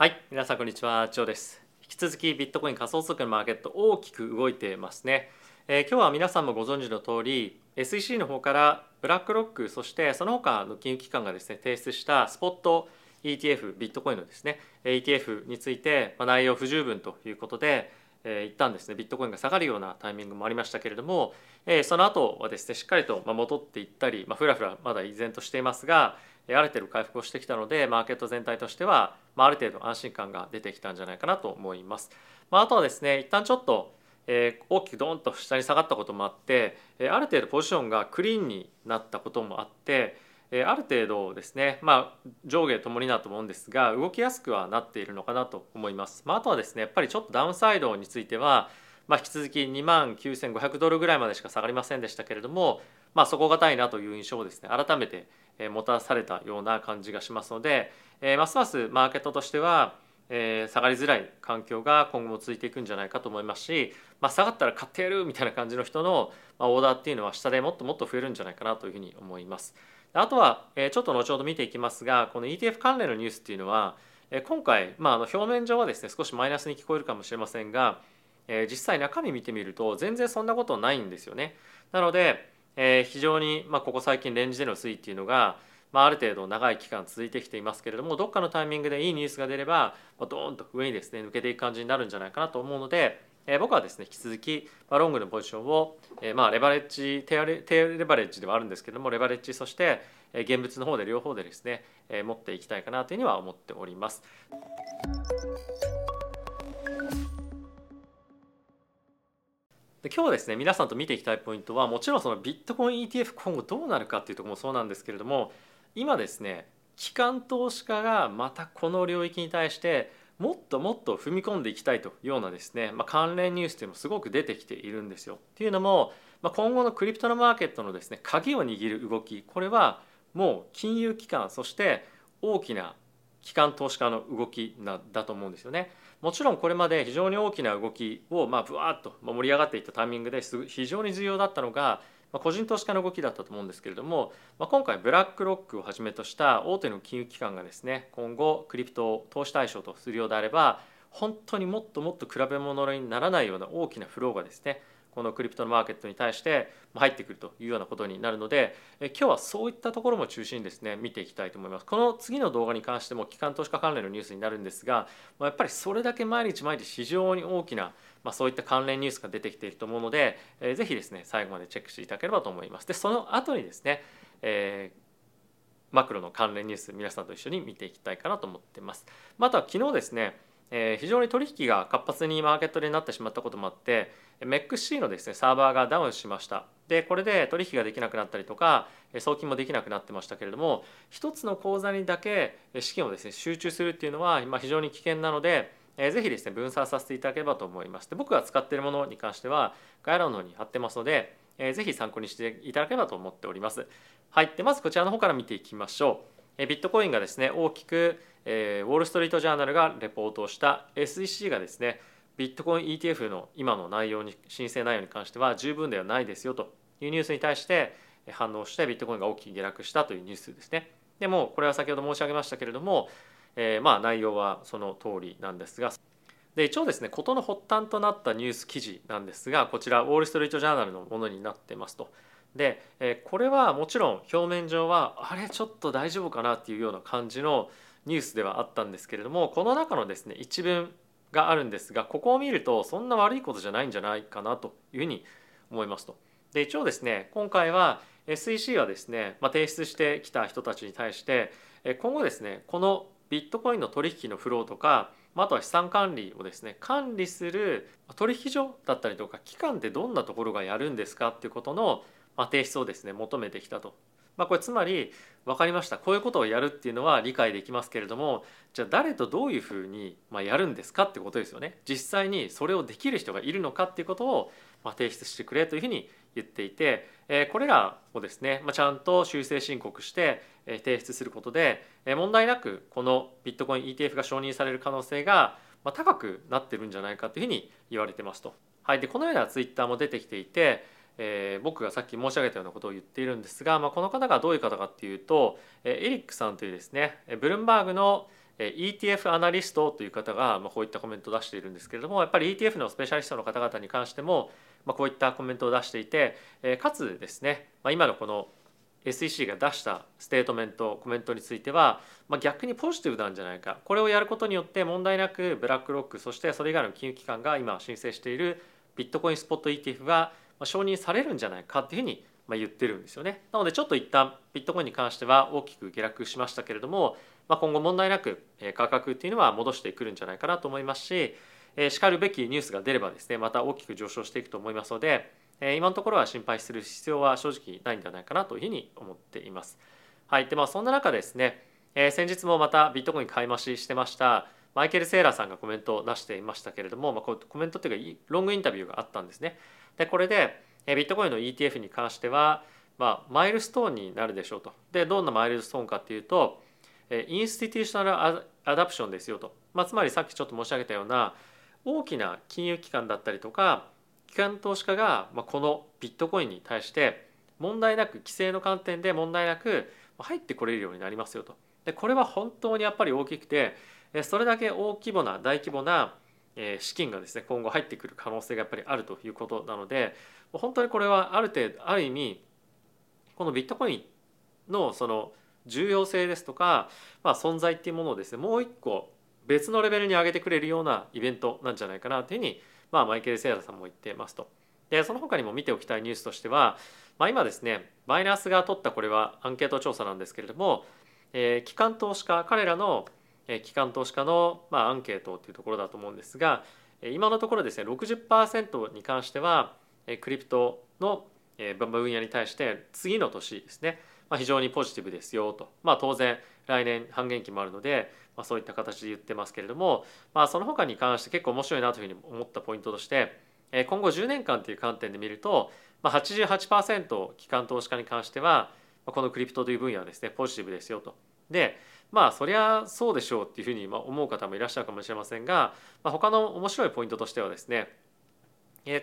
はい皆さんこんにちはジョーです。引き続きビットコイン仮想通貨のマーケット大きく動いてますね、えー、今日は皆さんもご存知の通り SEC の方からブラックロックそしてその他の金融機関がですね提出したスポット ETF ビットコインのですね ETF についてま内容不十分ということでえー、一旦ですねビットコインが下がるようなタイミングもありましたけれども、えー、その後はですねしっかりと戻っていったり、まあ、ふらふらまだ依然としていますがある程度回復をしてきたのでマーケット全体としては、まあ、ある程度安心感が出てきたんじゃないかなと思います。まあ、あとはですね一旦ちょっとえー、大きくドーンと下に下がったこともあって、えー、ある程度ポジションがクリーンになったこともあって、えある程度ですね、まあ、上下ともになと思うんですが動きやすくはなっているのかなと思います。まあ、あとはですねやっぱりちょっとダウンサイドについては、まあ、引き続き2万9500ドルぐらいまでしか下がりませんでしたけれども、まあ、底堅いなという印象をですね改めて持たされたような感じがしますので、えー、ますますマーケットとしてはえー、下がりづらい環境が今後も続いていくんじゃないかと思いますし、まあ、下がったら買ってやるみたいな感じの人の、まあ、オーダーっていうのは下でもっともっと増えるんじゃないかなというふうに思います。あとは、えー、ちょっと後ほど見ていきますがこの ETF 関連のニュースっていうのは、えー、今回、まあ、あの表面上はですね少しマイナスに聞こえるかもしれませんが、えー、実際中身見てみると全然そんなことないんですよね。なので、えー、非常に、まあ、ここ最近レンジでの推移っていうのがまあ、ある程度長い期間続いてきていますけれどもどっかのタイミングでいいニュースが出れば、まあ、ドーンと上にですね抜けていく感じになるんじゃないかなと思うので、えー、僕はですね引き続き、まあ、ロングのポジションを、えー、まあレバレッジ低レレバレッジではあるんですけどもレバレッジそして、現物の方で両方でですね、え、持っていきたいかなというには思っております。で今日はですね皆さんと見ていきたいポイントはもちろんそのビットコイン ETF 今後どうなるかっていうとこもそうなんですけれども今ですね機関投資家がまたこの領域に対してもっともっと踏み込んでいきたいというようなですね、まあ、関連ニュースというのもすごく出てきているんですよ。っていうのも、まあ、今後のクリプトのマーケットのですね鍵を握る動きこれはもう金融機関そして大きな機関投資家の動きなだと思うんですよね。もちろんこれまで非常に大きな動きをまあぶわっと盛り上がっていったタイミングで非常に重要だったのが個人投資家の動きだったと思うんですけれども今回ブラックロックをはじめとした大手の金融機関がですね今後クリプトを投資対象とするようであれば本当にもっともっと比べ物にならないような大きなフローがですねこのクリプトのマーケットに対して入ってくるというようなことになるので今日はそういったところも中心にですね見ていきたいと思いますこの次の動画に関しても機関投資家関連のニュースになるんですがやっぱりそれだけ毎日毎日非常に大きなまあ、そういった関連ニュースが出てきていると思うので、えー、ぜひですね最後までチェックしていただければと思いますでその後にですね、えー、マクロの関連ニュース皆さんと一緒に見ていきたいかなと思っています。また昨日ですねえー、非常に取引が活発にマーケットでなってしまったこともあって MEXC のですねサーバーがダウンしました。でこれで取引ができなくなったりとか送金もできなくなってましたけれども一つの口座にだけ資金をですね集中するっていうのは、ま、非常に危険なのでえぜひですね分散させていただければと思います。で僕が使っているものに関しては概要欄の方に貼ってますので、えー、ぜひ参考にしていただければと思っております。はい。でまずこちらの方から見ていきましょう、ビットコインがですね大きくえ、ウォール・ストリート・ジャーナルがレポートをした SEC がですねビットコイン ETF の今の内容に申請内容に関しては十分ではないですよというニュースに対して反応してビットコインが大きく下落したというニュースですね。でもこれは先ほど申し上げましたけれども、えー、まあ内容はその通りなんですがで一応ですね事の発端となったニュース記事なんですがこちらウォール・ストリート・ジャーナルのものになってますと。で、えこれはもちろん表面上はあれちょっと大丈夫かなっていうような感じのニュースではあったんですけれどもこの中のですね一文があるんですがここを見るとそんな悪いことじゃないんじゃないかなというふうに思いますと。で一応ですね今回は SEC はですね、まあ、提出してきた人たちに対して今後ですねこのビットコインの取引のフローとかあとは資産管理をですね管理する取引所だったりとか機関ってどんなところがやるんですかっていうことのまあ提出をですね求めてきたと。まあ、これつまり分かりました。こういうことをやるっていうのは理解できますけれどもじゃあ誰とどういうふうにまやるんですかってことですよね。実際にそれをできる人がいるのかっていうことをま提出してくれというふうに言っていて、えこれらをですね、まちゃんと修正申告して提出することで問題なくこのビットコイン ETF が承認される可能性が高くなってるんじゃないかというふうに言われてますと。はい、でこのようなツイッターも出てきていてえー、僕がさっき申し上げたようなことを言っているんですが、まあ、この方がどういう方かっていうとエリックさんというですねブルンバーグの ETF アナリストという方がまあこういったコメントを出しているんですけれどもやっぱり ETF のスペシャリストの方々に関してもまあこういったコメントを出していてかつですねまあ今のこの SEC が出したステートメントコメントについては、まあ、逆にポジティブなんじゃないか。これをやることによって問題なくブラックロックそしてそれ以外の金融機関が今申請しているビットコインスポット ETF が承認されるんじゃないかっていうふうに言ってるんですよね。なのでちょっと一旦ビットコインに関しては大きく下落しましたけれども、まあ、今後問題なく価格っていうのは戻してくるんじゃないかなと思いますししかるべきニュースが出ればですねまた大きく上昇していくと思いますので今のところは心配する必要は正直ないんじゃないかなというふうに思っています。はい、でまあそんな中ですね、え先日もまたビットコイン買い増ししてましたマイケル・セーラーさんがコメントを出していましたけれども、まあ、コメントっていうかロングインタビューがあったんですね。でこれでビットコインの ETF に関しては、まあ、マイルストーンになるでしょうと。でどんなマイルストーンかっていうと institutional adoption ですよと、まあ、つまりさっきちょっと申し上げたような大きな金融機関だったりとか機関投資家がこのビットコインに対して問題なく規制の観点で問題なく入ってこれるようになりますよと。でこれは本当にやっぱり大きくてそれだけ大規模な大規模な資金がですね今後入ってくる可能性がやっぱりあるということなので本当にこれはある程度ある意味このビットコインのその重要性ですとか、まあ、存在っていうものをですねもう一個別のレベルに上げてくれるようなイベントなんじゃないかなというふうに、まあ、マイケル・セーラさんも言ってますと。でその他にも見ておきたいニュースとしては、まあ、今ですねバイナンスが取ったこれはアンケート調査なんですけれども、えー、機関投資家彼らの機関投資家の、ま、アンケートというところだと思うんですが今のところですね60%に関してはクリプトの分野に対して次の年ですねま、非常にポジティブですよと、まあ、当然来年半減期もあるので、まあ、そういった形で言ってますけれども、まあ、その他に関して結構面白いなというふうに思ったポイントとして今後10年間という観点で見ると、まあ、88%機関投資家に関してはこのクリプトという分野はですねポジティブですよと。でまあそりゃそうでしょうっていうふうに思う方もいらっしゃるかもしれませんが、まあ、他の面白いポイントとしてはですね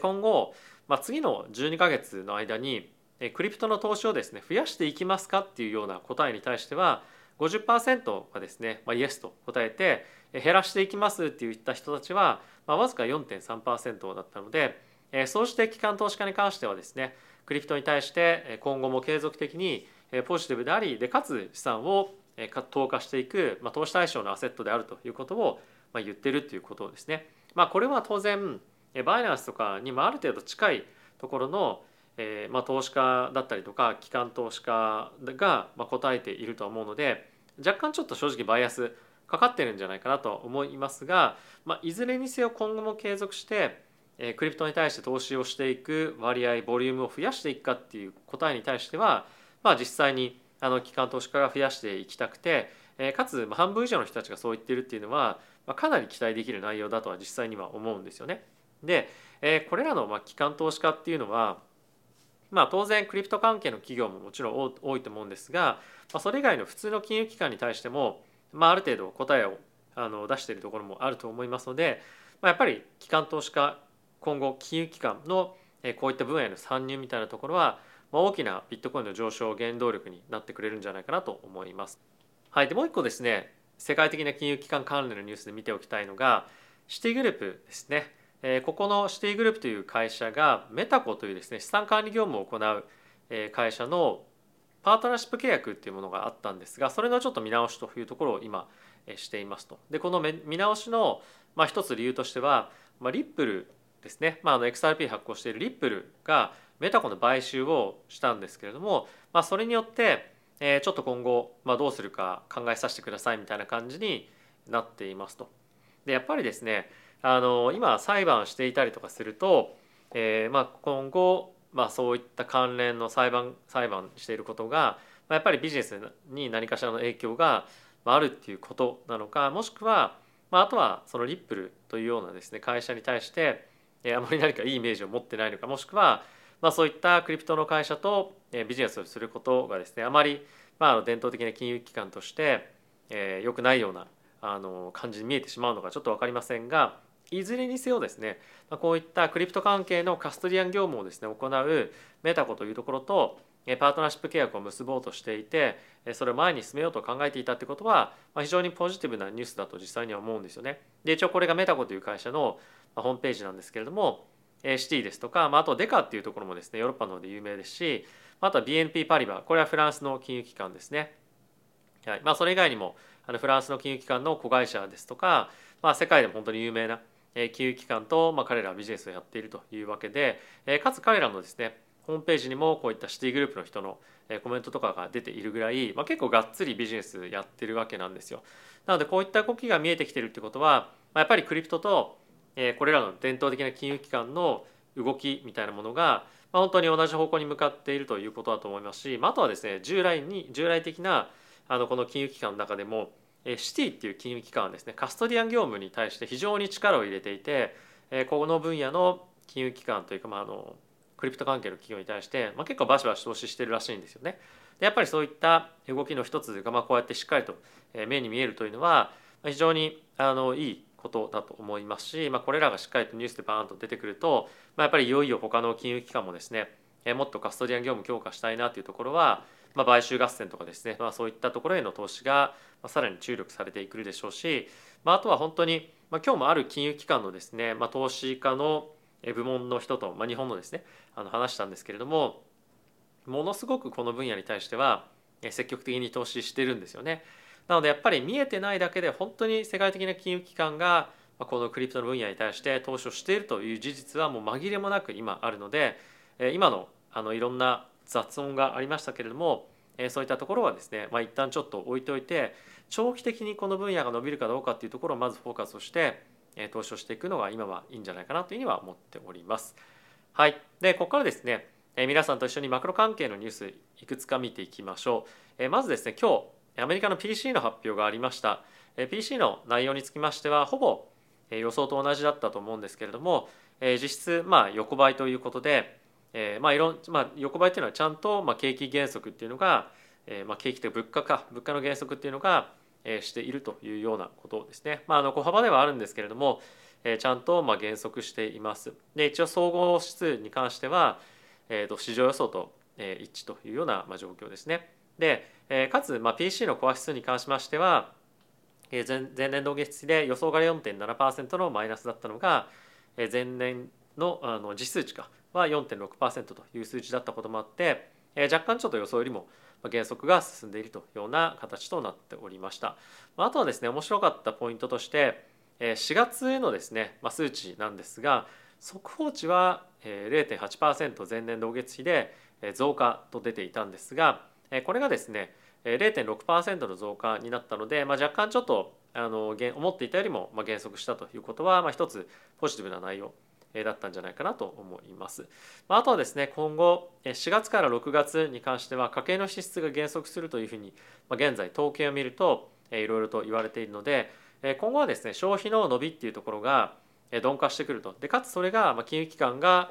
今後、まあ、次の12ヶ月の間にクリプトの投資をですね増やしていきますかっていうような答えに対しては50%がですね、まあ、イエスと答えて減らしていきますって言った人たちは、まあ、わずか4.3%だったのでそうして機関投資家に関してはですねクリプトに対して今後も継続的にポジティブでありでかつ資産を投下していく、まあ、投資対象のアセットであるということをま言ってるということですね。まあ、これは当然バイナンスとかにもある程度近いところのえーまあ、投資家だったりとか機関投資家が、まあ、答えているとは思うので若干ちょっと正直バイアスかかってるんじゃないかなと思いますが、まあ、いずれにせよ今後も継続して、えー、クリプトに対して投資をしていく割合ボリュームを増やしていくかっていう答えに対しては、まあ、実際にあの機関投資家が増やしていきたくて、え、かつ半分以上の人たちがそう言ってるっていうのは、まあ、かなり期待できる内容だとは実際には思うんですよね。で、え、これらのまあ機関投資家っていうのはまあ、当然クリプト関係の企業ももちろん多いと思うんですが、まあ、それ以外の普通の金融機関に対しても、まあ、ある程度答えをあの出しているところもあると思いますので、まあ、やっぱり機関投資家今後金融機関のこういった分野への参入みたいなところは、まあ、大きなビットコインの上昇原動力になってくれるんじゃないかなと思います。はい、でもう一個ですね世界的な金融機関関連のニュースで見ておきたいのがシティグループですね。えここのシティグループという会社がメタコというですね資産管理業務を行う会社のパートナーシップ契約っていうものがあったんですがそれのちょっと見直しというところを今していますと。でこの見直しのまあ一つ理由としては、まあ、リップルですね、まあ、あの XRP 発行しているリップルがメタコの買収をしたんですけれども、まあ、それによってえちょっと今後、まあ、どうするか考えさせてくださいみたいな感じになっていますと。でやっぱりですねあの今裁判していたりとかすると、えー、まあ今後、まあ、そういった関連の裁判裁判していることが、まあ、やっぱりビジネスに何かしらの影響があるっていうことなのかもしくは、まあ、あとはそのリップルというようなですね会社に対して、えー、あまり何かいいイメージを持ってないのかもしくは、まあ、そういったクリプトの会社とビジネスをすることがですねあまり、まあ、伝統的な金融機関として、えー、良くないようなあの感じに見えてしまうのかちょっと分かりませんがいずれにせよですねこういったクリプト関係のカストリアン業務をですね行うメタコというところとパートナーシップ契約を結ぼうとしていてそれを前に進めようと考えていたってことは非常にポジティブなニュースだと実際には思うんですよね。で一応これがメタコという会社のホームページなんですけれどもシティですとか、まあ、あとデカっていうところもですねヨーロッパの方で有名ですしあとは BNP パリバこれはフランスの金融機関ですね。はいまあ、それ以外にもあのフランスの金融機関の子会社ですとか、まあ、世界でも本当に有名な金融機関と、まあ、彼らはビジネスをやっているというわけでかつ彼らのですねホームページにもこういったシティグループの人のコメントとかが出ているぐらい、まあ、結構がっつりビジネスやってるわけなんですよ。なのでこういった動きが見えてきてるってことは、まあ、やっぱりクリプトとこれらの伝統的な金融機関の動きみたいなものが、ま、本当に同じ方向に向かっているということだと思いますし、まあ、とはですね従来に従来的なあのこの金融機関の中でもシティっていう金融機関はですねカストディアン業務に対して非常に力を入れていてこの分野の金融機関というか、まあ、あのクリプト関係の企業に対して、まあ、結構バシバシ投資してるらしいんですよね。でやっぱりそういった動きの一つが、まあ、こうやってしっかりと目に見えるというのは非常にあのいいことだと思いますし、まあ、これらがしっかりとニュースでバーンと出てくると、まあ、やっぱりいよいよ他の金融機関もですねもっとカストディアン業務強化したいなというところは、まあ、買収合戦とかですね、まあ、そういったところへの投資がさらに注力されていくでしょうし、まあ、あとは本当に、まあ、今日もある金融機関のですね、まあ、投資家の部門の人と、まあ、日本のですねあの話したんですけれどもものすごくこの分野に対しては積極的に投資してるんですよね。なのでやっぱり見えてないだけで本当に世界的な金融機関がこのクリプトの分野に対して投資をしているという事実はもう紛れもなく今あるので今のあのいろんな雑音がありましたけれどもそういったところはですね、まあ、一旦ちょっと置いておいて長期的にこの分野が伸びるかどうかっていうところをまずフォーカスをして投資をしていくのが今はいいんじゃないかなというふうには思っております。はい、でここからですね皆さんと一緒にマクロ関係のニュースいくつか見ていきましょう。まずですね今日アメリカの PC の発表がありました。PC の内容につきましてはほぼ予想と同じだったと思うんですけれども実質まあ横ばいということでまあいろんまあ横ばいっていうのはちゃんとまあ景気減速っていうのがまあ景気という物価か物価の減速っていうのがしているというようなことですね。まあ、あの小幅ではあるんですけれどもちゃんとまあ減速しています。で一応総合指数に関しては、市場予想と一致というような状況ですね。でかつまあ PC のコア指数に関しましては前前年同月比で予想が4.7%のマイナスだったのが前年のあの実数値かは4.6%という数値だったこともあって若干ちょっと予想よりも減速が進んでいるというような形となっておりました。あとはですね面白かったポイントとして4月へのですね数値なんですが速報値は0.8%前年同月比で増加と出ていたんですがこれがですね0.6%の増加になったので、まあ、若干ちょっとあの思っていたよりも減速したということは、まあ、一つポジティブな内容だったんじゃないかなと思います。あとはですね今後4月から6月に関しては家計の支出が減速するというふうに現在統計を見るといろいろと言われているので今後はですね消費の伸びっていうところが鈍化してくるとでかつそれが金融機関が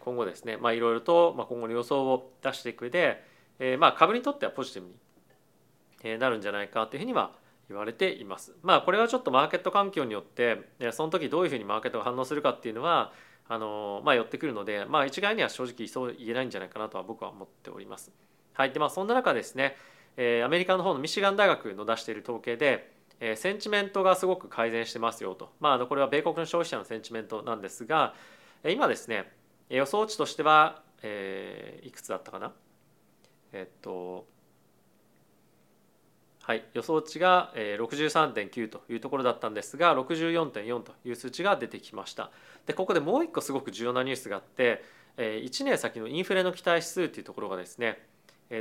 今後ですねいろいろと今後の予想を出していくで上でまあ株にとってはポジティブになるんじゃないかというふうには言われています。まあこれはちょっとマーケット環境によってその時どういうふうにマーケットが反応するかっていうのはあのまあ寄ってくるので、まあ、一概には正直そう言えないんじゃないかなとは僕は思っております。はい、でまあそんな中ですね、えー、アメリカの方のミシガン大学の出している統計で、えー、センチメントがすごく改善してますよと、まあ、あのこれは米国の消費者のセンチメントなんですが今ですね予想値としては、えー、いくつだったかな？えっとはい、予想値が63.9というところだったんですが64.4という数値が出てきました。でここでもう一個すごく重要なニュースがあって1年先のインフレの期待指数っていうところがですね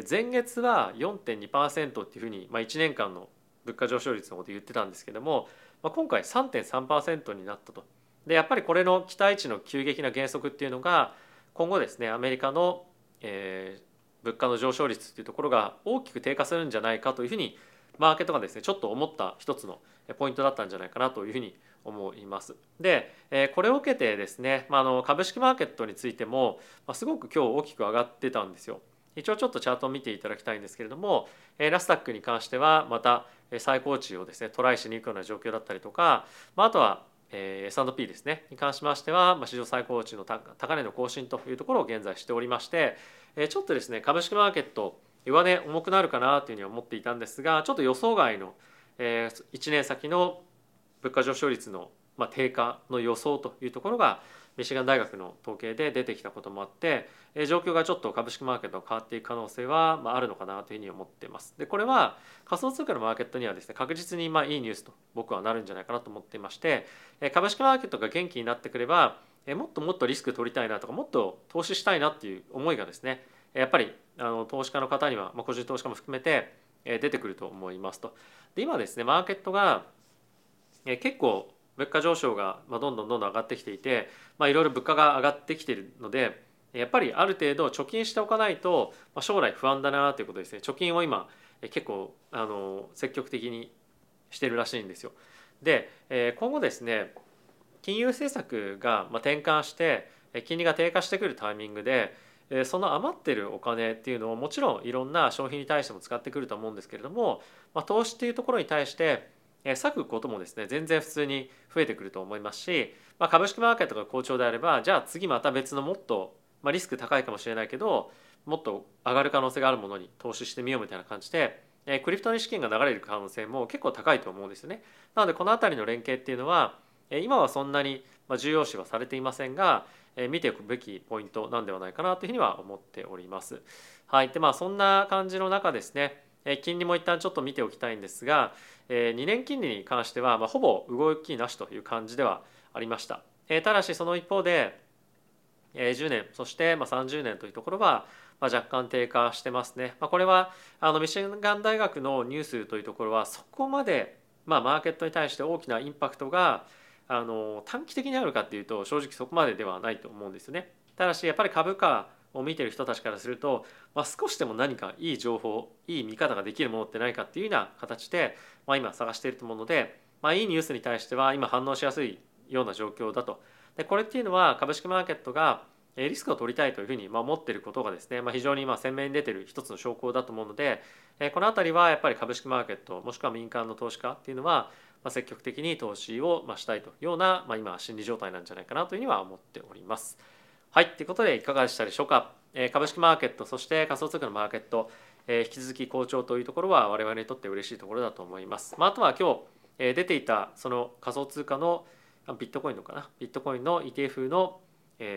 前月は4.2%っていうふうに、まあ、1年間の物価上昇率のこと言ってたんですけども、まあ、今回3.3%になったと。でやっぱりこれの期待値の急激な減速っていうのが今後ですねアメリカの、えー、物価の上昇率っていうところが大きく低下するんじゃないかというふうにマーケットがですねちょっと思った一つのポイントだったんじゃないかなというふうに思います。でこれを受けてですね、まあ、の株式マーケットについてもすごく今日大きく上がってたんですよ。一応ちょっとチャートを見ていただきたいんですけれどもラスタックに関してはまた最高値をですねトライしに行くような状況だったりとか、まあ、あとはえー、S&P ですねに関しましては、まあ、史上最高値の高値の更新というところを現在しておりまして、えー、ちょっとですね株式マーケット上値重くなるかなというふうに思っていたんですがちょっと予想外の、えー、1年先の物価上昇率の、まあ、低下の予想というところがミシガン大学の統計で出てきたこともあって、え状況がちょっと株式マーケットが変わっていく可能性は、まあ、あるのかなというふうに思っています。でこれは仮想通貨のマーケットにはですね確実にまあいいニュースと僕はなるんじゃないかなと思っていまして、え株式マーケットが元気になってくれば、えもっともっとリスク取りたいなとかもっと投資したいなっていう思いがですねやっぱりあの投資家の方には、まあ、個人投資家も含めて出てくると思いますと。で今ですねマーケットが結構物価上昇がどんどんどんどん上がってきていて、ま、いろいろ物価が上がってきているのでやっぱりある程度貯金しておかないと将来不安だなということですね貯金を今結構あの積極的にしてるらしいんですよ。で今後ですね金融政策が転換して金利が低下してくるタイミングでその余ってるお金っていうのをもちろんいろんな商品に対しても使ってくると思うんですけれども、ま、投資っていうところに対して割くこともですね全然普通に増えてくると思いますし、まあ、株式マーケットが好調であればじゃあ次また別のもっと、まあ、リスク高いかもしれないけどもっと上がる可能性があるものに投資してみようみたいな感じで、えクリプトに資金が流れる可能性も結構高いと思うんですよね。なのでこの辺りの連携っていうのはえ今はそんなに重要視はされていませんがえ見ておくべきポイントなんではないかなというふうには思っております。はい、でまあそんな感じの中ですね金利も一旦ちょっと見ておきたいんですが2年金利に関しては、ほぼ動きなしという感じではありました。ただしその一方で10年そして30年というところは若干低下してますね。これはあのミシガン大学のニュースというところはそこまでまあマーケットに対して大きなインパクトがあの短期的にあるかっていうと正直そこまでではないと思うんですよね。ただしやっぱり株価を見てる人たちからすると、まあ、少しでも何かいい情報いい見方ができるものってないかっていうような形で、まあ、今探していると思うので、まあ、いいニュースに対しては今反応しやすいような状況だと。でこれっていうのは株式マーケットがリスクを取りたいというふうに思っていることがですね、まあ、非常にまあ鮮明に出てる一つの証拠だと思うのでこの辺りはやっぱり株式マーケットもしくは民間の投資家っていうのは積極的に投資をしたいというような、まあ、今心理状態なんじゃないかなというふうには思っております。はい、ということでいかがでしたでしょうか？株式マーケットそして仮想通貨のマーケット引き続き好調というところは我々にとって嬉しいところだと思います。まあ、あとは今日出ていたその仮想通貨のビットコインのかな？ビットコインの ETF の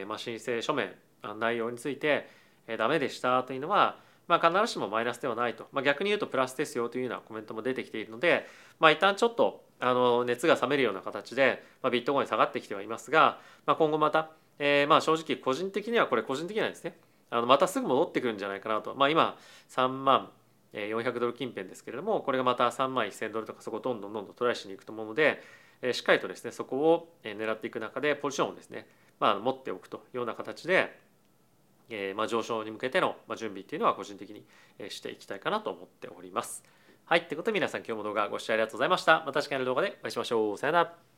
まあ申請書面内容についてダメでしたというのはまあ、必ずしもマイナスではないと、まあ、逆に言うとプラスですよというようなコメントも出てきているので、まあ、一旦ちょっとあの熱が冷めるような形で、まあ、ビットコイン下がってきてはいますが、まあ、今後また、えー、まあ正直個人的にはこれ個人的にはですねあのまたすぐ戻ってくるんじゃないかなと、まあ、今3万400ドル近辺ですけれどもこれがまた3万1000ドルとかそこをどんどんどんどんトライしに行くと思うのでしっかりとですねそこを狙っていく中でポジションをですね、まあ、持っておくというような形で、えーまあ、上昇に向けての準備っていうのは個人的にしていきたいかなと思っております。はい、ということで皆さん今日も動画ご視聴ありがとうございました。また次回の動画でお会いしましょう。さよなら。